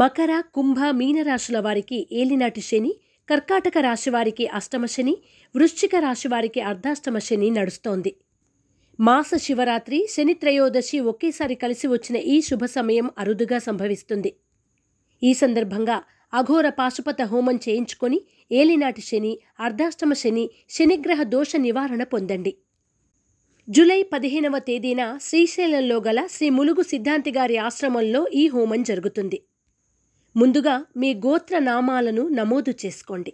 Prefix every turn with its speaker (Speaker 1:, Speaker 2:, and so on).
Speaker 1: మకర కుంభ మీనరాశుల వారికి ఏలినాటి శని కర్కాటక రాశి వారికి అష్టమ శని వృశ్చిక రాశి వారికి అర్ధాష్టమ శని నడుస్తోంది. మాస శివరాత్రి శని త్రయోదశి ఒకేసారి కలిసి వచ్చిన ఈ శుభ సమయం అరుదుగా సంభవిస్తుంది. ఈ సందర్భంగా అఘోర పాశుపత హోమం చేయించుకొని ఏలినాటి శని అర్ధాష్టమ శని శనిగ్రహ దోష నివారణ పొందండి. జూలై పదిహేనవ తేదీన శ్రీశైలంలో గల శ్రీ ములుగు సిద్ధాంతి గారి ఆశ్రమంలో ఈ హోమం జరుగుతుంది. ముందుగా మీ గోత్ర నామాలను నమోదు చేసుకోండి.